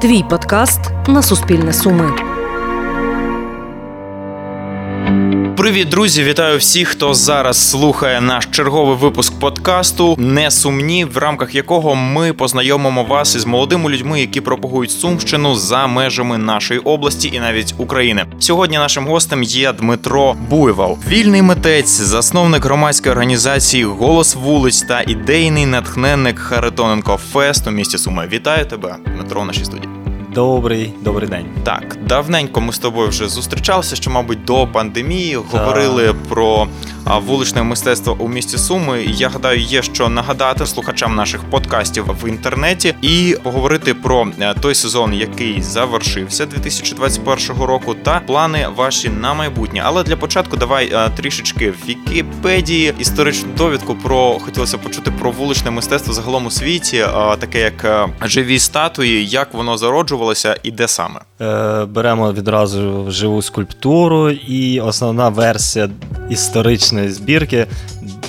Твій подкаст на Суспільне Суми. Привіт, друзі! Вітаю всіх, хто зараз слухає наш черговий випуск подкасту Несумні, в рамках якого ми познайомимо вас із молодими людьми, які пропагують сумщину за межами нашої області і навіть України. Сьогодні нашим гостем є Дмитро Буйвол, вільний митець, засновник громадської організації Голос вулиць та ідейний натхненник Харитоненко Фест у місті Суми. Вітаю тебе, Дмитро, в нашій студії. Добрий, добрий день. Так, давненько ми з тобою вже зустрічалися, що, мабуть, до пандемії говорили про вуличне мистецтво у місті Суми. Я гадаю, є що нагадати слухачам наших подкастів в інтернеті і поговорити про е, той сезон, який завершився 2021 року, та плани ваші на майбутнє. Але для початку давай е, трішечки в Вікіпедії історичну довідку про хотілося почути про вуличне мистецтво загалом у світі, е, таке як живі статуї, як воно зароджувалося і де саме. Беремо відразу живу скульптуру, і основна версія історичної збірки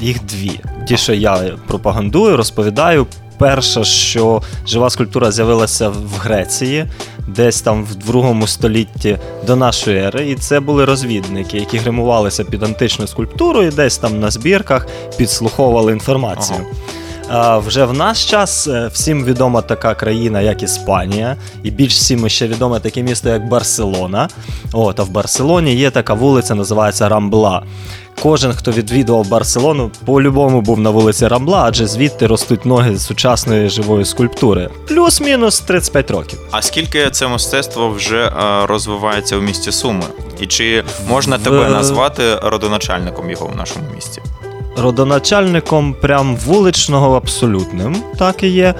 їх дві. Ті, що я пропагандую, розповідаю. Перша, що жива скульптура з'явилася в Греції, десь там в другому столітті до нашої ери, і це були розвідники, які гримувалися під античну скульптуру і десь там на збірках підслуховували інформацію. А вже в наш час е, всім відома така країна, як Іспанія, і більш всім ще відоме таке місто, як Барселона. От, а в Барселоні є така вулиця, називається Рамбла. Кожен, хто відвідував Барселону, по-любому був на вулиці Рамбла, адже звідти ростуть ноги сучасної живої скульптури. Плюс-мінус 35 років. А скільки це мистецтво вже е, розвивається у місті Суми? І чи можна В- тебе назвати родоначальником його в нашому місті? Родоначальником прям вуличного абсолютним, так і є.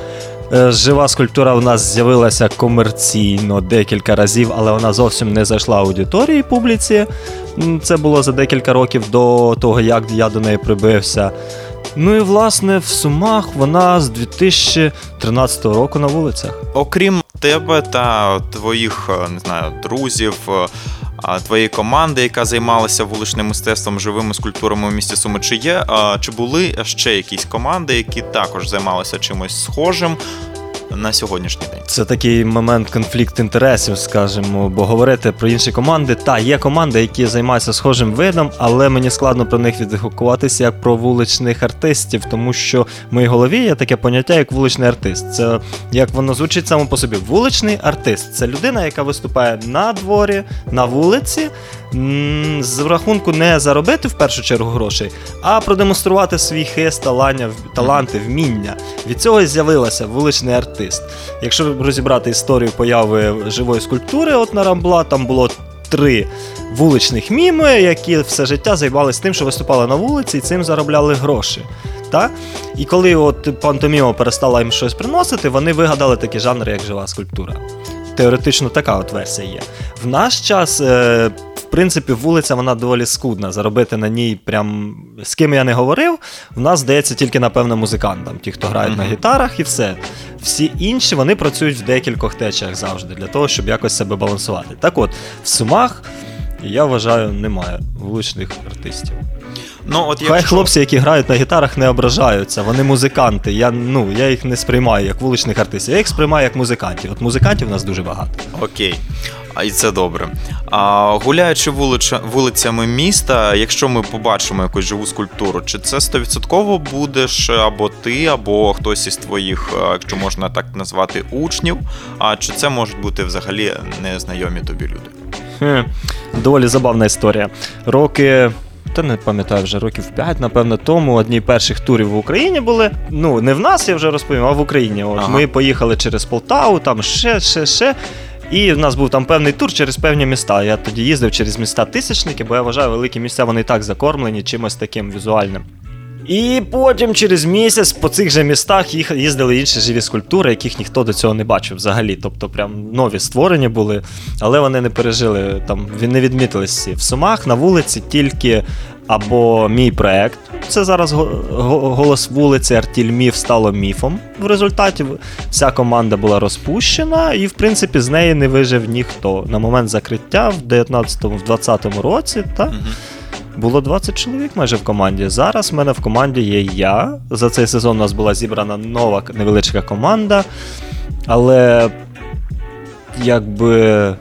Е, Жива скульптура у нас з'явилася комерційно декілька разів, але вона зовсім не зайшла аудиторії публіці. Це було за декілька років до того, як я до неї прибився. Ну і власне в Сумах вона з 2013 року на вулицях. Окрім тебе та твоїх е, не знаю, друзів, е, твоєї команди, яка займалася вуличним мистецтвом, живими скульптурами у місті Суми, чи є? Чи були ще якісь команди, які також займалися чимось схожим на сьогоднішній день? Це такий момент конфлікт інтересів, скажімо, бо говорити про інші команди. Та є команди, які займаються схожим видом, але мені складно про них відгукуватися як про вуличних артистів, тому що в моїй голові є таке поняття, як вуличний артист. Це як воно звучить само по собі. Вуличний артист це людина, яка виступає на дворі, на вулиці. З рахунку не заробити в першу чергу грошей, а продемонструвати свій хист, талання, таланти, вміння. Від цього і з'явилася вуличний артист. Якщо розібрати історію появи живої скульптури, от на Рамбла, там було три вуличних міми, які все життя займалися тим, що виступали на вулиці і цим заробляли гроші. Так? І коли от пантоміма перестала їм щось приносити, вони вигадали такі жанри, як жива скульптура. Теоретично така от версія є. В наш час, е, принципі, вулиця вона доволі скудна. Заробити на ній прям з ким я не говорив, в нас здається тільки, напевно, музикантам, ті, хто грають на гітарах, і все. Всі інші вони працюють в декількох течіях завжди, для того, щоб якось себе балансувати. Так от, в Сумах, я вважаю, немає вуличних артистів. Ну от Хай хлопці, які грають на гітарах, не ображаються. Вони музиканти. Я ну я їх не сприймаю як вуличних артистів. Я їх сприймаю як музикантів. От музикантів у нас дуже багато. Окей. І це добре. А, гуляючи вулича, вулицями міста, якщо ми побачимо якусь живу скульптуру, чи це стовідсотково будеш або ти, або хтось із твоїх, е, якщо можна так назвати, учнів, а чи це можуть бути взагалі незнайомі тобі люди? Хе, доволі забавна історія. Роки. Та не пам'ятаю вже років 5, напевно, тому одні перших турів в Україні були. Ну, не в нас, я вже розповім, а в Україні. От Ага. Ми поїхали через Полтаву, там ще, ще, ще. І в нас був там певний тур через певні міста. Я тоді їздив через міста тисячники, бо я вважаю, великі місця вони так закормлені чимось таким візуальним. І потім через місяць по цих же містах їздили інші живі скульптури, яких ніхто до цього не бачив взагалі. Тобто, прям нові створені були, але вони не пережили там, не відмітились всі. В Сумах на вулиці тільки або мій проект. Це зараз го- го- голос вулиці Артільміф стало міфом. В результаті вся команда була розпущена, і в принципі з неї не вижив ніхто. На момент закриття в 19-20 році, та було 20 чоловік майже в команді. Зараз в мене в команді є я. За цей сезон у нас була зібрана нова невеличка команда, але якби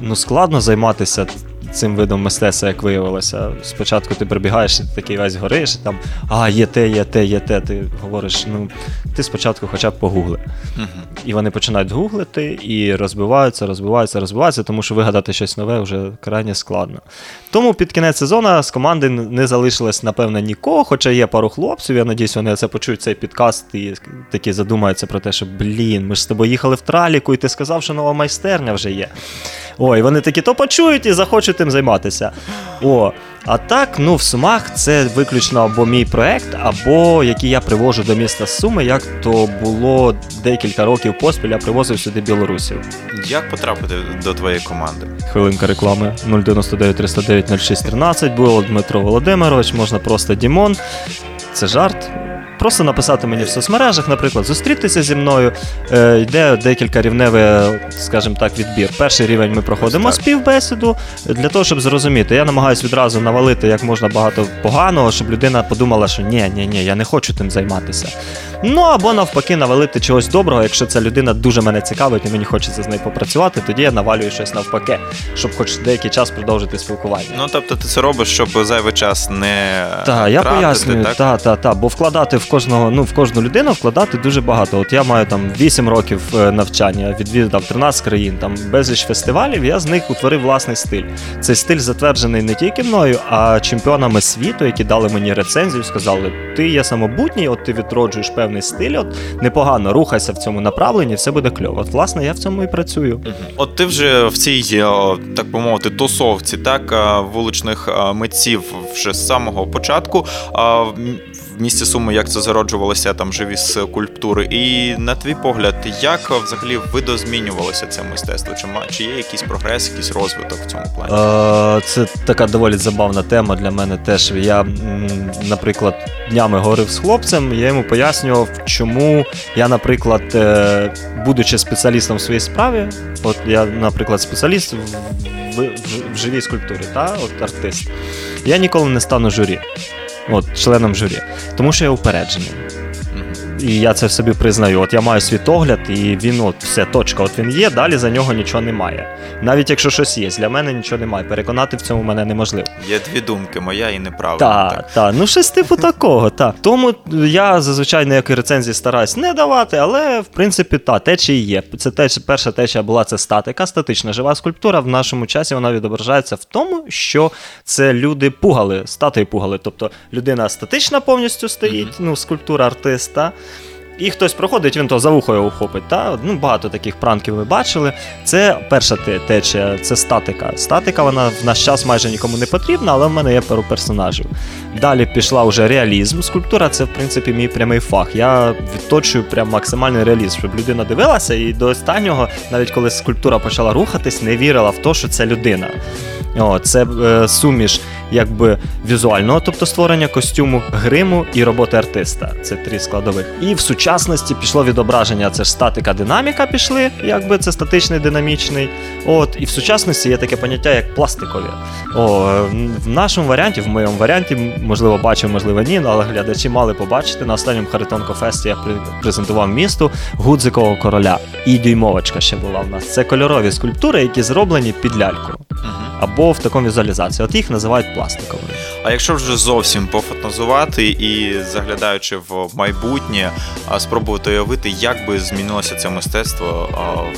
ну, складно займатися цим видом мистецтва, як виявилося. Спочатку ти прибігаєш і ти такий весь гориш, і там а, є те, є те, є те. Ти говориш, ну ти спочатку хоча б погугли. Мгм. І вони починають гуглити і розбиваються, розбиваються, розбиваються, тому що вигадати щось нове вже крайне складно. Тому під кінець сезону з команди не залишилось, напевно, нікого, хоча є пару хлопців. Я надіюсь, вони це почують цей підкаст і такі задумаються про те, що блін, ми ж з тобою їхали в траліку, і ти сказав, що нова майстерня вже є. Ой, вони такі то почують і захочуть тим займатися. О, а так, ну в Сумах це виключно або мій проект, або який я привожу до міста Суми, як то було декілька років поспіль, я привозив сюди білорусів. Як потрапити до твоєї команди? Хвилинка реклами 099 309 0613. Було Дмитро Володимирович, можна просто Дімон. Це жарт. Просто написати мені в соцмережах, наприклад, зустрітися зі мною. Е, йде декілька рівневий, скажімо так, відбір. Перший рівень ми проходимо співбесіду для того, щоб зрозуміти. Я намагаюся відразу навалити як можна багато поганого, щоб людина подумала, що ні, ні, ні, я не хочу тим займатися. Ну або навпаки, навалити чогось доброго, якщо ця людина дуже мене цікавить і мені хочеться з нею попрацювати, тоді я навалюю щось навпаки, щоб хоч деякий час продовжити спілкування. Ну тобто ти це робиш, щоб зайвий час не Так, я пояснюю, так? та, та, та, бо вкладати в кожного, ну в кожну людину вкладати дуже багато. От я маю там 8 років е, навчання, відвідав 13 країн, там безліч фестивалів. Я з них утворив власний стиль. Цей стиль затверджений не тільки мною, а чемпіонами світу, які дали мені рецензію, сказали: ти є самобутній, от ти відроджуєш певний стиль, от непогано рухайся в цьому направленні, все буде кльово. От, власне, я в цьому і працюю. От ти вже в цій, так би мовити, тусовці, так, вуличних митців вже з самого початку. В місті Суми як це зароджувалося там живі скульптури. І на твій погляд, як взагалі видозмінювалося це мистецтво? Чи, чи є якийсь прогрес, якийсь розвиток в цьому плані? Це така доволі забавна тема для мене теж. Я, наприклад, днями говорив з хлопцем, я йому пояснював, чому я, наприклад, е, будучи спеціалістом в своїй справі, от я, наприклад, спеціаліст в, в- в живій скульптурі, та, от артист, я ніколи не стану журі, от, членом журі, тому що я упереджений. І я це в собі признаю. От я маю світогляд, і він, от все, точка. От він є, далі за нього нічого немає. Навіть якщо щось є, для мене нічого немає. Переконати в цьому мене неможливо. Є дві думки, моя і неправильна. Так, так, ну щось типу такого. так. Тому я зазвичай ніякі рецензії стараюсь не давати, але в принципі та течії є. Це теч, перша течія була це статика, статична жива скульптура. В нашому часі вона відображається в тому, що це люди пугали, статуї пугали. Тобто людина статична повністю стоїть, ну, скульптура артиста. І хтось проходить, він то за вухо його ухопить. Та? Ну, багато таких пранків ви бачили. Це перша течія, це статика. Статика, вона в наш час майже нікому не потрібна, але в мене є пару персонажів. Далі пішла вже реалізм. Скульптура це, в принципі, мій прямий фах. Я відточую прям максимальний реалізм, щоб людина дивилася і до останнього, навіть коли скульптура почала рухатись, не вірила в те, що це людина. О, це е, суміш якби візуального, тобто створення костюму, гриму і роботи артиста. Це три складових. І в сучасності пішло відображення. Це ж статика, динаміка пішли, якби це статичний, динамічний. От, і в сучасності є таке поняття, як пластикові. О, в нашому варіанті, в моєму варіанті, можливо, бачив, можливо, ні, але глядачі мали побачити. На останньому Харитонко Фесті я презентував місту Гудзикового короля. І дюймовочка ще була в нас. Це кольорові скульптури, які зроблені під ляльку або в такому візуалізації. От їх називають пластиковими. А якщо вже зовсім пофантазувати і заглядаючи в майбутнє, спробувати уявити, як би змінилося це мистецтво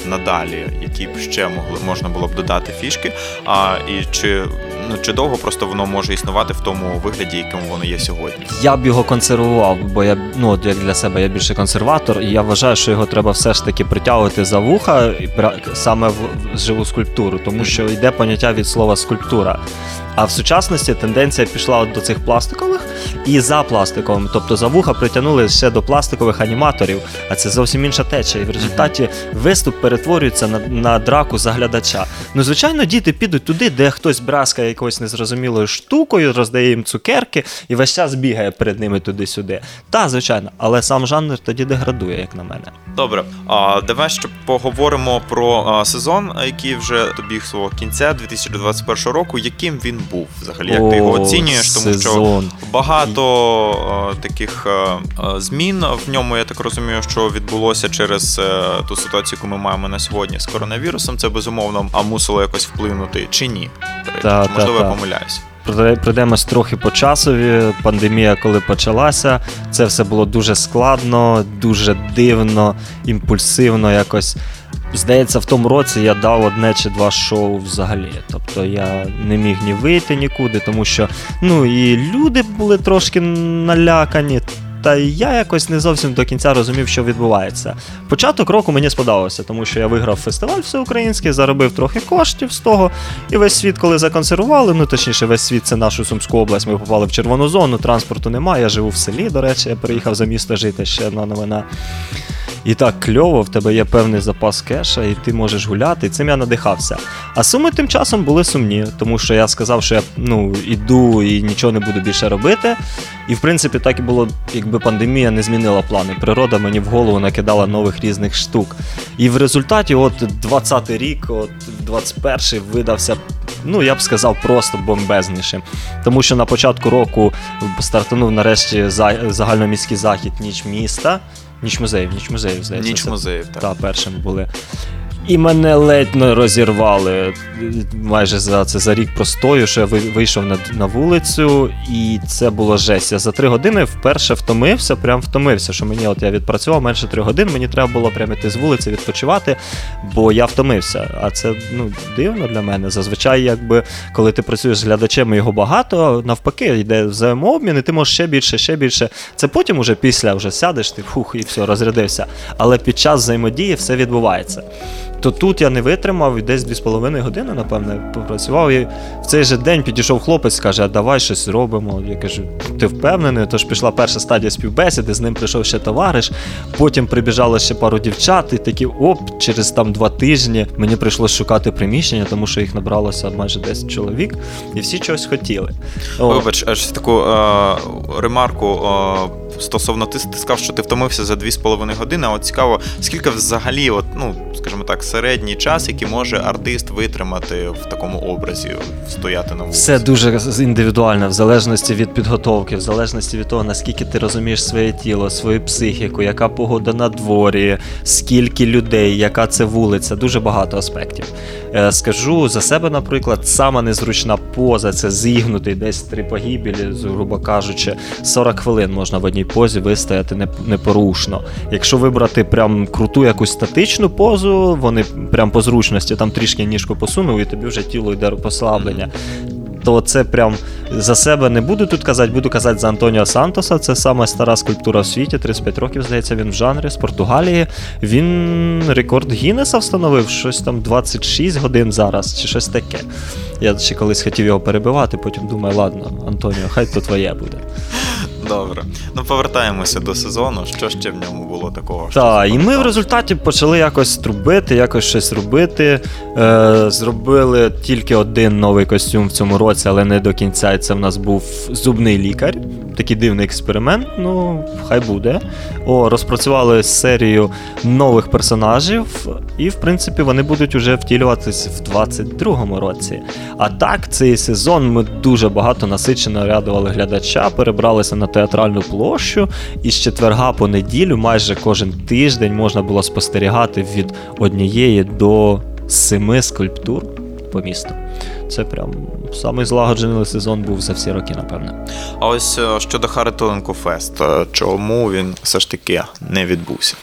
надалі, які б ще могли можна було б додати фішки, а і чи ну чи довго просто воно може існувати в тому вигляді, яким воно є сьогодні? Я б його консервував, бо я ну от як для себе я більше консерватор, і я вважаю, що його треба все ж таки притягувати за вуха і саме в, живу скульптуру, тому що йде поняття від слова скульптура. А в сучасності тенденція пішла от до цих пластикових і за пластиковим, тобто за вуха притягнули ще до пластикових аніматорів, а це зовсім інша течія. І в результаті виступ перетворюється на, на драку заглядача. Ну, звичайно, діти підуть туди, де хтось браскає якоюсь незрозумілою штукою, роздає їм цукерки і весь час бігає перед ними туди-сюди. Та, звичайно, але сам жанр тоді деградує, як на мене. Добре, а давай ще поговоримо про а, сезон, який вже добіг свого кінця 2021 року. Яким він був взагалі? Як ти його оцінюєш? Тому що багато е, таких змін в ньому, я так розумію, що відбулося через е, ту ситуацію, яку ми маємо на сьогодні з коронавірусом. Це безумовно а мусило якось вплинути чи ні? Речі, Та, можливо, та, я та. помиляюсь. Пройде- Пройдемось трохи по часові. Пандемія, коли почалася, це все було дуже складно, дуже дивно, імпульсивно якось. Здається, в тому році я дав одне чи два шоу взагалі. Тобто я не міг ні вийти нікуди, тому що ну і люди були трошки налякані. Та я якось не зовсім до кінця розумів, що відбувається. Початок року мені сподобався, тому що я виграв фестиваль всеукраїнський, заробив трохи коштів з того. І весь світ, коли законсервували, ну точніше, весь світ це нашу Сумську область. Ми попали в червону зону, транспорту немає. Я живу в селі, до речі, я приїхав за місто жити ще одна новина. І так кльово, в тебе є певний запас кеша, і ти можеш гуляти, і цим я надихався. А суми тим часом були сумні, тому що я сказав, що я ну, іду і нічого не буду більше робити. І в принципі так і було, якби пандемія не змінила плани. Природа мені в голову накидала нових різних штук. І в результаті, от 20-й рік, от 21-й видався. Ну, я б сказав, просто бомбезнішим. Тому що на початку року стартанув нарешті загальноміський захід Ніч міста. Ніч музеїв, ніч музеїв, здається. Ніч музеїв, так. Та, першими були. І мене ледь не розірвали майже за це за рік простою, що я вийшов на, на вулицю, і це було жесть. Я за три години вперше втомився, прям втомився, що мені от я відпрацював менше три годин, мені треба було прямо йти з вулиці відпочивати, бо я втомився. А це ну, дивно для мене. Зазвичай, якби коли ти працюєш з глядачем його багато, навпаки, йде взаємообмін, і ти можеш ще більше, ще більше. Це потім уже після вже сядеш, ти фух, і все, розрядився. Але під час взаємодії все відбувається. То тут я не витримав і десь 2,5 години, напевне, попрацював. І в цей же день підійшов хлопець, каже: а давай щось зробимо. Я кажу, ти впевнений? Тож пішла перша стадія співбесіди, з ним прийшов ще товариш. Потім прибіжало ще пару дівчат, і такі оп, через там два тижні мені прийшлося шукати приміщення, тому що їх набралося майже 10 чоловік, і всі чогось хотіли. Вибач, аж таку е, ремарку е, стосовно ти, ти сказав, що ти втомився за 2,5 години. А от цікаво, скільки взагалі, от, ну, скажімо так, середній час, який може артист витримати в такому образі, стояти на вулиці? Все дуже індивідуально, в залежності від підготовки, в залежності від того, наскільки ти розумієш своє тіло, свою психіку, яка погода на дворі, скільки людей, яка це вулиця, дуже багато аспектів. Е, Скажу за себе, наприклад, сама незручна поза це зігнутий десь три погибелі, грубо кажучи, 40 хвилин можна в одній позі вистояти непорушно. Якщо вибрати прям круту якусь статичну позу, вони прям по зручності там трішки ніжку посунув, і тобі вже тіло йде послаблення. То це прям за себе не буду тут казати, буду казати за Антоніо Сантоса. Це сама стара скульптура в світі, 35 років, здається, він в жанрі з Португалії. Він рекорд Гіннеса встановив щось там 26 годин зараз, чи щось таке. Я ще колись хотів його перебивати, потім думаю, ладно, Антоніо, хай то твоє буде. Добре. Ну повертаємося до сезону. Що ще в ньому було такого? Так, і ми в результаті почали якось трубити, якось щось робити. Е, зробили тільки один новий костюм в цьому році, але не до кінця. Це в нас був зубний лікар. Такий дивний експеримент. Ну, хай буде. О, розпрацювали серію нових персонажів, і в принципі вони будуть уже втілюватись в 22-му році. А так, цей сезон ми дуже багато насичено рядували глядача, перебралися на театральну площу, і з четверга по неділю, майже кожен тиждень можна було спостерігати від однієї до семи скульптур по місту. Це прям самий злагоджений сезон був за всі роки, напевне. А ось е, щодо Харитонку Фест, е, чому він все ж таки не відбувся?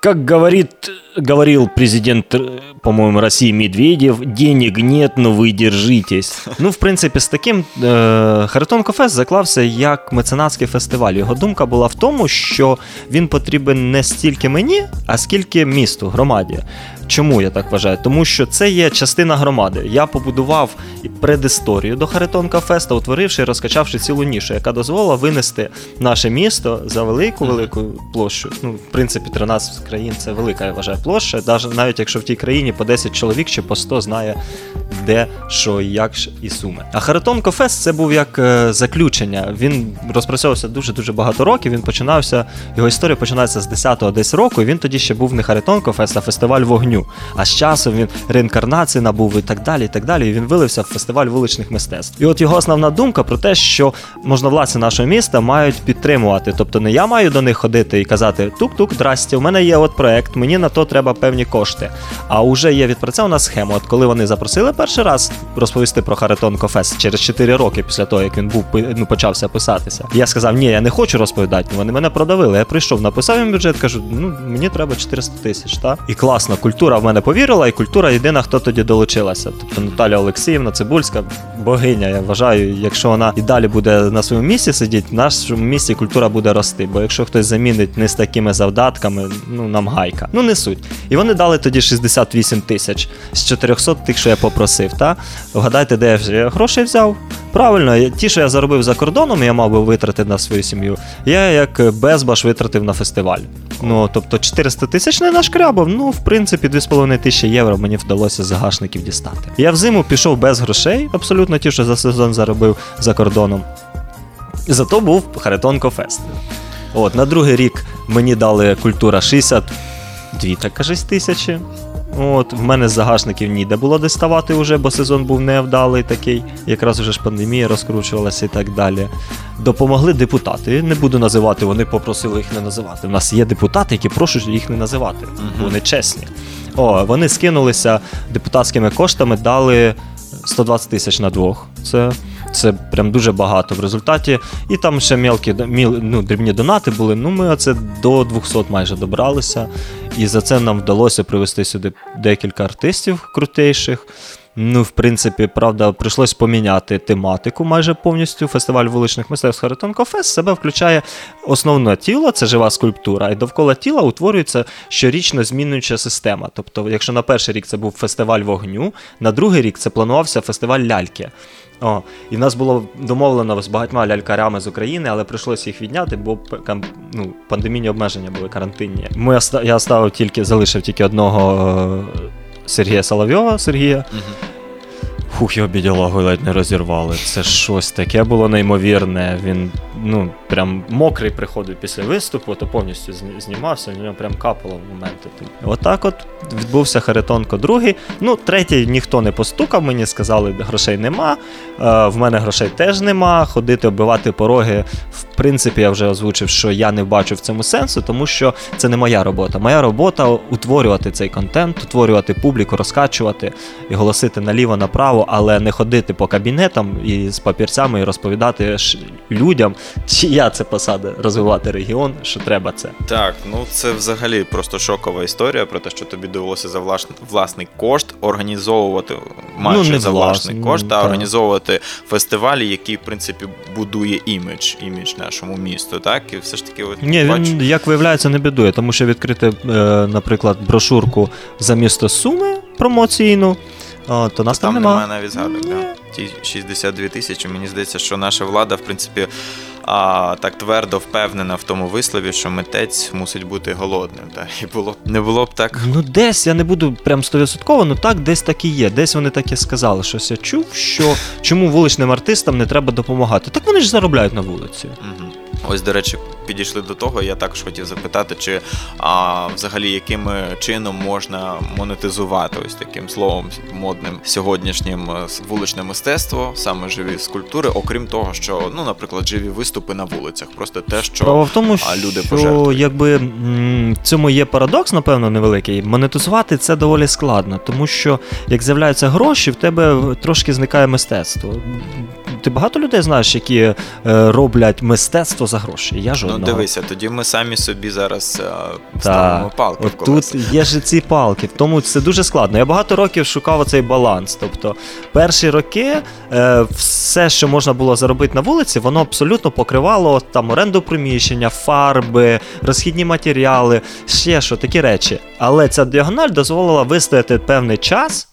Как говорит, говорил президент, э, по-моему, России Медведев, денег нет, но вы держитесь. Ну, в принципі, з таким е, Харитонко Фест заклався як меценатський фестиваль. Його думка була в тому, що він потрібен не стільки мені, а скільки місту, громаді. Чому я так вважаю? Тому що це є частина громади. Я побудував предісторію до Харитонка Феста, утворивши і розкачавши цілу нішу, яка дозволила винести наше місто за велику велику площу. Ну, в принципі, 13 країн це велика, я вважаю, площа, навіть- навіть якщо в тій країні по 10 чоловік чи по 100 знає, де, що, як і суми. А Харитонко Фест це був як е, заключення. Він розпрацьовувався дуже-дуже багато років. Він починався, його історія починається з 10-го десь року, і він тоді ще був не Харитонко Фест, а фестиваль вогню. А з часом він реінкарнації набув і так далі. І так далі. І він вилився в фестиваль вуличних мистецтв. І от його основна думка про те, що можновладці нашого міста мають підтримувати. Тобто не я маю до них ходити і казати тук-тук, здрасте, у мене є от проект, мені на то треба певні кошти. А вже є відпрацьована схема. От коли вони запросили перший раз розповісти про Харитон Кофест через 4 роки після того, як він був ну, почався писатися. Я сказав, ні, я не хочу розповідати. Вони мене продавили. Я прийшов, написав їм бюджет, кажу, ну мені треба 400 тисяч. Та? І класно, культура в мене повірила, і культура єдина, хто тоді долучилася. Тобто Наталя Олексіївна, Цибульська, богиня. Я вважаю, якщо вона і далі буде на своєму місці сидіти, в нашому місці культура буде рости. Бо якщо хтось замінить не з такими завдатками, ну нам гайка. Ну не суть. І вони дали тоді 68 тисяч з 400 тих, що я попросив. Та? Вгадайте, де я грошей взяв? Правильно, ті, що я заробив за кордоном, я мав би витратити на свою сім'ю. Я як безбаш витратив на фестиваль. Ну, тобто 400 тисяч не нашкрябав. Ну, в принципі, 2,5 тисячі євро мені вдалося з загашників дістати. Я взиму пішов без грошей, абсолютно ті, що за сезон заробив за кордоном. Зато був Харитонко Фест. От, на другий рік мені дали культура 62 так кажись, тисячі. От, в мене з загашників ніде було доставати вже, бо сезон був невдалий такий. Якраз уже ж пандемія розкручувалася і так далі. Допомогли депутати. Не буду називати, вони попросили їх не називати. У нас є депутати, які просять їх не називати. Вони чесні. О, вони скинулися депутатськими коштами, дали 120 тисяч на двох. Це, це прям дуже багато в результаті. І там ще мелкі, міл, ну, дрібні донати були. Ну, ми оце до 200 майже добралися. І за це нам вдалося привезти сюди декілька артистів крутейших. Ну, в принципі, правда, прийшлось поміняти тематику майже повністю. Фестиваль вуличних мистецтв Харитонко Фест себе включає основне тіло, це жива скульптура, і довкола тіла утворюється щорічно змінююча система. Тобто, якщо на перший рік це був фестиваль вогню, на другий рік це планувався фестиваль ляльки. О, і в нас було домовлено з багатьма лялькарями з України, але прийшлося їх відняти, бо ну, пандемійні обмеження були карантинні. Ми я ставив тільки, залишив тільки одного е, Сергія Соловйова, Сергія. Фух, його бідолагу ледь не розірвали. Це щось таке було неймовірне. Він ну прям мокрий приходив після виступу, то повністю зні- знімався, в нього прям капало в моменти. Отак от відбувся Харитонко другий. Ну, третій ніхто не постукав, мені сказали, грошей нема. Е, в мене грошей теж нема. Ходити, оббивати пороги. В принципі, я вже озвучив, що я не бачу в цьому сенсу, тому що це не моя робота. Моя робота утворювати цей контент, утворювати публіку, розкачувати і голосити наліво, направо, але не ходити по кабінетам і з папірцями і розповідати людям, чия це посада розвивати регіон, що треба це. Так, ну це взагалі просто шокова історія про те, що тобі довелося за власний, власний кошт організовувати майже Ну, не за власний власний, кошт, ну, так. організовувати фестивалі, який, в принципі, будує імідж, імідж нашому місту. Так, і все ж таки, от, Ні, бачу, він, як виявляється, не бідує, тому що відкрити, е, наприклад, брошурку за місто Суми промоційну, о, то нас там, там нема. немає навіть згадок. Да. Ті 62 тисячі. Мені здається, що наша влада, в принципі, а, так твердо впевнена в тому вислові, що митець мусить бути голодним. Та. І було не було б так. Ну, десь я не буду прям стовідсотково, ну так, десь так і є. Десь вони так і сказали. Щось я чув, що чому вуличним артистам не треба допомагати. Так вони ж заробляють на вулиці. Мгм. Ось, до речі, підійшли до того. Я також хотів запитати, чи а, взагалі яким е, чином можна монетизувати ось таким словом модним сьогоднішнім е, вуличне мистецтво, саме живі скульптури, окрім того, що ну, наприклад, живі виступи на вулицях, просто те, що Справа в тому, а люди що пожертвують. якби цьому є парадокс, напевно, невеликий. Монетизувати це доволі складно, тому що як з'являються гроші, в тебе трошки зникає мистецтво. Ти багато людей знаєш, які е, роблять мистецтво за гроші. Я жодного. Дивися, тоді ми самі собі зараз е, ставимо палки в От колеса. тут є ж ці палки, тому це дуже складно. Я багато років шукав оцей баланс. Тобто, перші роки е, все, що можна було заробити на вулиці, воно абсолютно покривало там оренду приміщення, фарби, розхідні матеріали, ще що, такі речі. Але ця діагональ дозволила вистояти певний час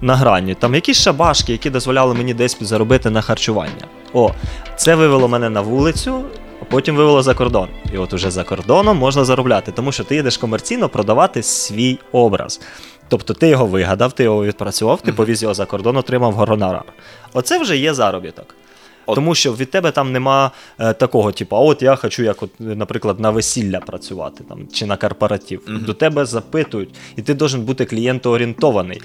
на грані. Там якісь шабашки, які дозволяли мені десь заробити на харчування. О, це вивело мене на вулицю. А потім вивело за кордон. І от уже за кордоном можна заробляти, тому що ти їдеш комерційно продавати свій образ. Тобто ти його вигадав, ти його відпрацював, ти повіз його за кордон, отримав гонорар. Оце вже є заробіток. От- Тому що від тебе там нема е, такого, типу, а от я хочу, як, от, наприклад, на весілля працювати там, чи на корпоратив. До тебе запитують, і ти должен бути клієнтоорієнтований.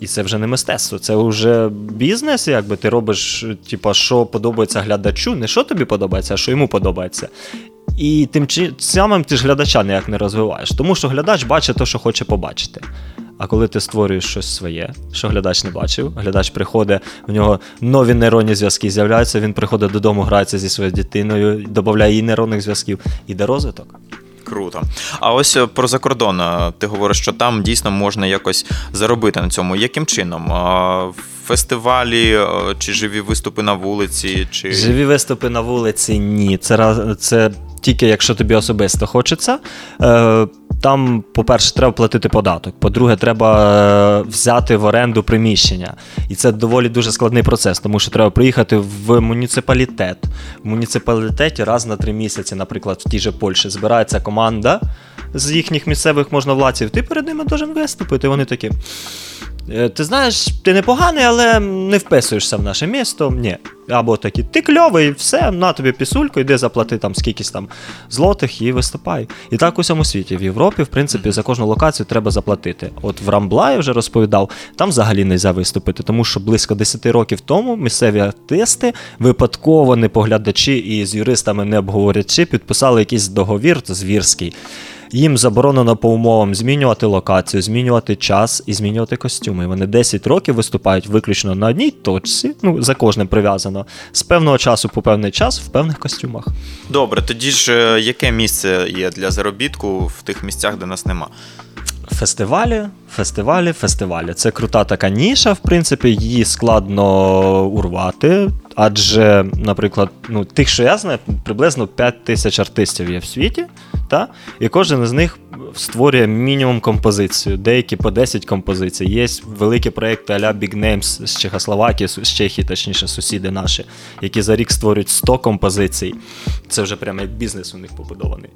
І це вже не мистецтво, це вже бізнес, якби ти робиш, типу, що подобається глядачу, не що тобі подобається, а що йому подобається. І тим самим ти ж глядача ніяк не розвиваєш, тому що глядач бачить те, що хоче побачити. А коли ти створюєш щось своє, що глядач не бачив, глядач приходить, в нього нові нейронні зв'язки з'являються, він приходить додому, грається зі своєю дитиною, додає їй нейронних зв'язків, іде розвиток. Круто. А ось е, про закордон. е, Ти говориш, що там дійсно можна якось заробити на цьому. Яким чином? Фестивалі е, чи живі виступи на вулиці, чи Живі виступи на вулиці ні. Це, це тільки якщо тобі особисто хочеться. Е, там, по-перше, треба платити податок. По-друге, треба е, взяти в оренду приміщення. І це доволі дуже складний процес, тому що треба приїхати в муніципалітет. В муніципалітеті раз на три місяці, наприклад, в тій же Польщі, збирається команда з їхніх місцевих можновладців. Ти перед ними должен виступити. Вони такі. «Е, Ти знаєш, ти непоганий, але не вписуєшся в наше місто. Ні. Або такі, ти кльовий, все, на тобі пісульку, йди заплати там скількись там злотих і виступай. І так у всьому світі. В Європі, в принципі, за кожну локацію треба заплатити. От в Рамбла я вже розповідав, там взагалі не можна виступити, тому що близько 10 років тому місцеві артисти, випадково не поглядачі і з юристами не обговорячи, підписали якийсь договір звірський. Їм заборонено по умовам змінювати локацію, змінювати час і змінювати костюми. Вони 10 років виступають виключно на одній точці, ну за кожним прив'язано, з певного часу по певний час в певних костюмах. добре, тоді ж е, яке місце є для заробітку в тих місцях, де нас нема? Фестивалі, фестивалі, фестивалі. Це крута така ніша, в принципі, її складно урвати. Адже, наприклад, ну, тих, що я знаю, приблизно 5 тисяч артистів є в світі, та? і кожен з них створює мінімум композицію, деякі по 10 композицій. Є великі проекти а-ля Big Names з Чехословакії, з Чехії, точніше, сусіди наші, які за рік створюють 100 композицій. Це вже прямо як бізнес у них побудований.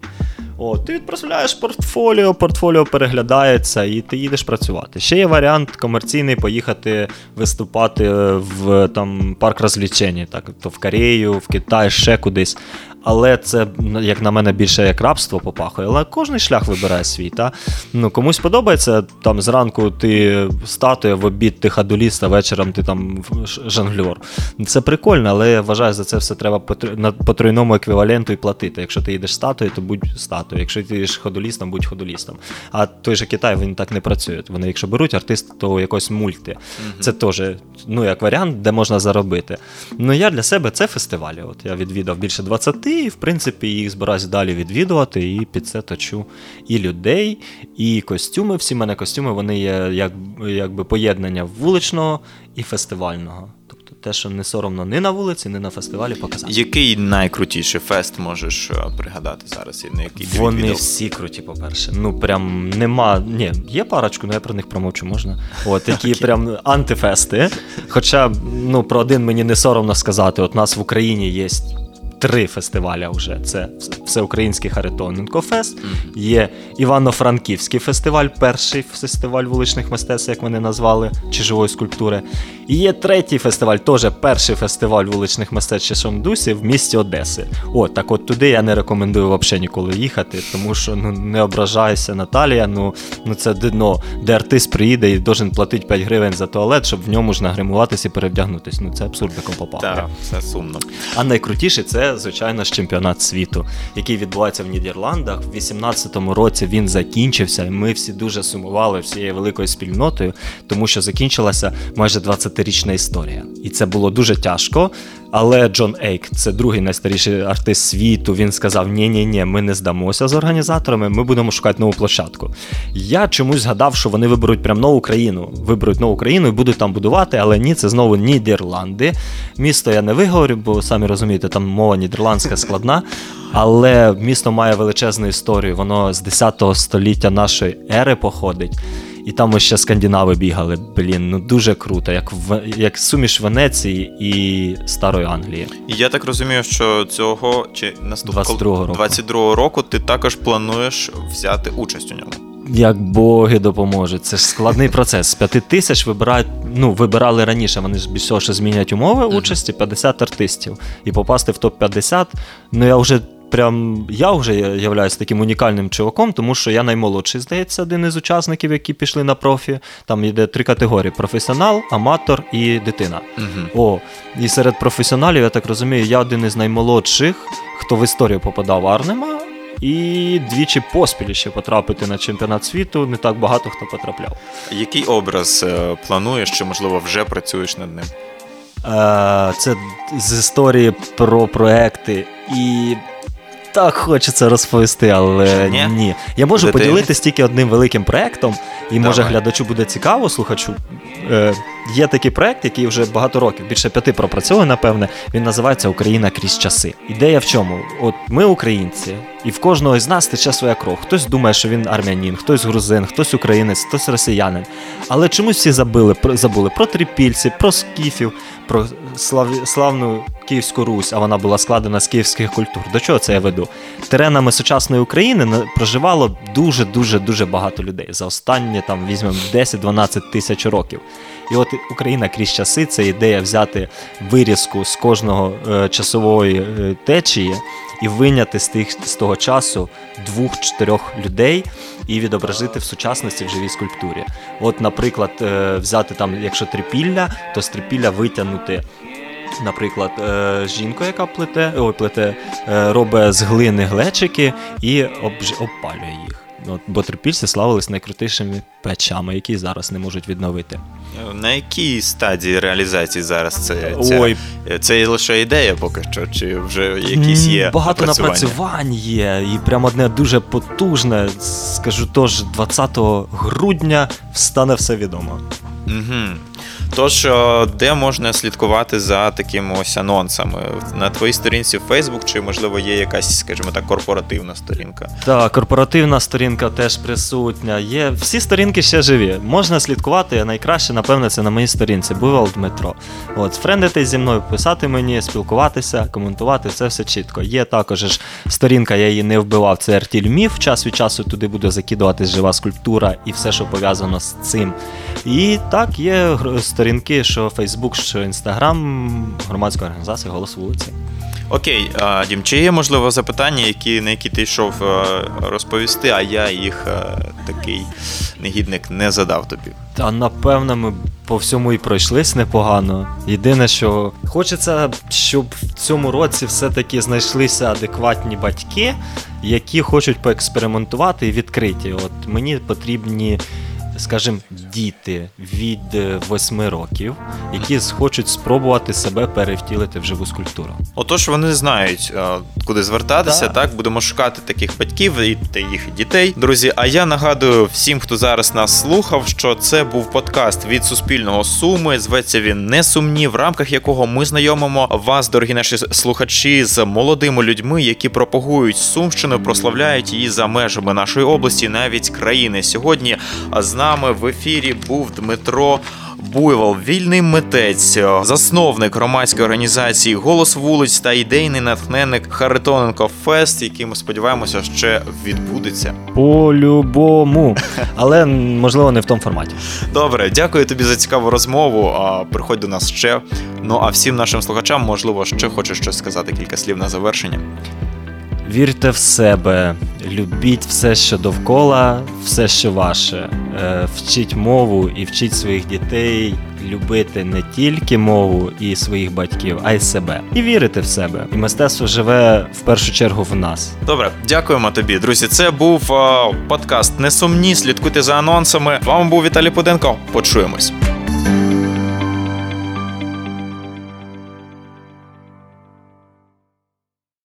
О, ти відправляєш портфоліо, портфоліо переглядається і ти їдеш працювати. Ще є варіант комерційний поїхати виступати в там, парк розвлечень, так, то в Корею, в Китай, ще кудись. Але це, як на мене, більше як рабство попахує. Але кожний шлях вибирає свій. Та? Ну, комусь подобається там зранку ти статуя, в обід ти хадуліст, а вечором ти там жонглер. Це прикольно, але я вважаю, за це все треба по тр- на потрійному еквіваленту і платити. Якщо ти їдеш статуєю, то будь статуєю. Якщо ти їдеш ходулістом, будь ходулістом. А той же Китай він так не працює. Вони, якщо беруть артиста, то якось мульти. Це теж ну, як варіант, де можна заробити. Ну я для себе це фестивалі. От я відвідав більше 20, і в принципі їх збираюсь далі відвідувати, і під це точу і людей, і костюми. Всі в мене костюми вони є як, якби поєднання вуличного і фестивального. Тобто те, що не соромно ні на вулиці, ні на фестивалі показати. Який найкрутіший фест можеш е, пригадати зараз і на який ти Вони відвідав? всі круті, по-перше. Ну прям нема. Ні, є парочку, але я про них промовчу можна. От такі прям антифести. Хоча ну про один мені не соромно сказати. От нас в Україні є. Три фестиваля вже. Це Всеукраїнський Харитоненко Фест, є Івано-Франківський фестиваль, перший фестиваль вуличних мистецтв, як вони назвали, чи живої скульптури. І є третій фестиваль, теж перший фестиваль вуличних мистецтв Часом Дусі в місті Одеси. О, так от туди я не рекомендую взагалі ніколи їхати, тому що ну не ображайся, Наталія. Ну, ну це дно, де артист приїде і должен платити 5 гривень за туалет, щоб в ньому ж нагримуватися і перевдягнутися. Ну це абсурдиком попахує. Так, це сумно. А найкрутіше це, звичайно, ж чемпіонат світу, який відбувається в Нідерландах. В 18-му році він закінчився, і ми всі дуже сумували всією великою спільнотою, тому що закінчилася майже 20-річна історія. І це було дуже тяжко. Але Джон Ейк, це другий найстаріший артист світу. Він сказав: ні ні ні ми не здамося з організаторами, ми будемо шукати нову площадку. Я чомусь згадав, що вони виберуть прям нову країну, виберуть нову країну і будуть там будувати, але ні, це знову Нідерланди. Місто я не виговорю, бо самі розумієте, там мова нідерландська складна. Але місто має величезну історію. Воно з 10 століття нашої ери походить. І там ось ще скандинави бігали. Блін, ну дуже круто, як в як суміш Венеції і Старої Англії. І я так розумію, що цього чи наступного 22-го року. 22-го року ти також плануєш взяти участь у ньому. Як боги допоможуть. Це ж складний процес. З п'яти тисяч вибирають, ну, вибирали раніше, вони ж більше що змінять умови участі 50 артистів. І попасти в топ-50. Ну я вже прям я вже являюсь таким унікальним чуваком, тому що я наймолодший, здається, один із учасників, які пішли на профі. Там йде три категорії: професіонал, аматор і дитина. Угу. О, і серед професіоналів, я так розумію, я один із наймолодших, хто в історію попадав Арнема. І двічі поспіль ще потрапити на чемпіонат світу не так багато хто потрапляв. Який образ е, плануєш, чи можливо вже працюєш над ним? Е, це з історії про проекти і. Так хочеться розповісти, але Ні? ні. Я можу Буде поділитися тільки одним великим проектом, і може Давай. глядачу буде цікаво, слухачу. Е, є такий проект, який вже багато років, більше п'яти пропрацьовує, напевне. Він називається Україна крізь часи. Ідея в чому? От ми українці, і в кожного з нас тече своя кров. Хтось думає, що він армянин, хтось грузин, хтось українець, хтось росіянин. Але чомусь всі забили, забули про трипільців, про скіфів, про слав, славну Київську Русь, а вона була складена з київських культур. До чого це я веду? Теренами сучасної України проживало дуже дуже дуже багато людей за останні там візьмемо 10-12 тисяч років. І от Україна крізь часи це ідея взяти вирізку з кожного е, часової е, течії і виняти з тих з того часу двох-чотирьох людей і відобразити в сучасності в живій скульптурі. От, наприклад, е, взяти там, якщо трипілля, то з трипілля витягнути. Наприклад, е, жінку, яка плете, ой, плете, е, робить з глини глечики і обж, обпалює їх. От, бо трипільці славились найкрутішими печами, які зараз не можуть відновити. На якій стадії реалізації зараз це? Ця, Ой, це лише ідея поки що, чи вже якісь є Багато напрацювань є, і прямо одне дуже потужне. Скажу тож, 20 грудня встане все відомо. Угу. Тож, де можна слідкувати за такими ось анонсами? На твоїй сторінці в Facebook, чи можливо є якась, скажімо так, корпоративна сторінка? Так, корпоративна сторінка теж присутня. Є всі сторінки ще живі. Можна слідкувати. Найкраще, напевно, це на моїй сторінці. Бувал Дмитро. От, френдитись зі мною, писати мені, спілкуватися, коментувати. Це все чітко. Є також ж сторінка, я її не вбивав. Це Артіль Міф. Час від часу туди буде закидуватись жива скульптура і все, що пов'язано з цим. І так, є сторінки, що Facebook, що Instagram, громадська організація Голос вулиці. Окей, Дім, чи є можливо запитання, які, на які ти йшов е, розповісти, а я їх е, такий негідник не задав тобі? Та напевно ми по всьому і пройшлись непогано. Єдине, що хочеться, щоб в цьому році все-таки знайшлися адекватні батьки, які хочуть поекспериментувати і відкриті. От мені потрібні. Скажімо, діти від 8 років, які хочуть спробувати себе перевтілити в живу скульптуру. Отож, вони знають, е, куди звертатися. Так. Так, будемо шукати таких батьків і їх дітей. Друзі, а я нагадую всім, хто зараз нас слухав, що це був подкаст від Суспільного Суми. Зветься він Несумні, в рамках якого ми знайомимо вас, дорогі наші слухачі, з молодими людьми, які пропагують Сумщину, прославляють її за межами нашої області, навіть країни. Сьогодні з нами в ефірі був Дмитро. Буйвол, вільний митець, засновник громадської організації Голос вулиць та ідейний натхненник Харитоненко Фест, який ми сподіваємося ще відбудеться. По-любому. Але можливо не в тому форматі. Добре, дякую тобі за цікаву розмову. Приходь до нас ще. Ну а всім нашим слухачам, можливо, ще хочеш щось сказати, кілька слів на завершення. Вірте в себе, любіть все, що довкола, все, що ваше. Е, Вчіть мову і вчіть своїх дітей любити не тільки мову і своїх батьків, а й себе. І вірити в себе. І мистецтво живе в першу чергу в нас. Добре, дякуємо тобі, друзі. Це був а, подкаст Несумні. Слідкуйте за анонсами. З вами був Віталій Пуденко. Почуємось.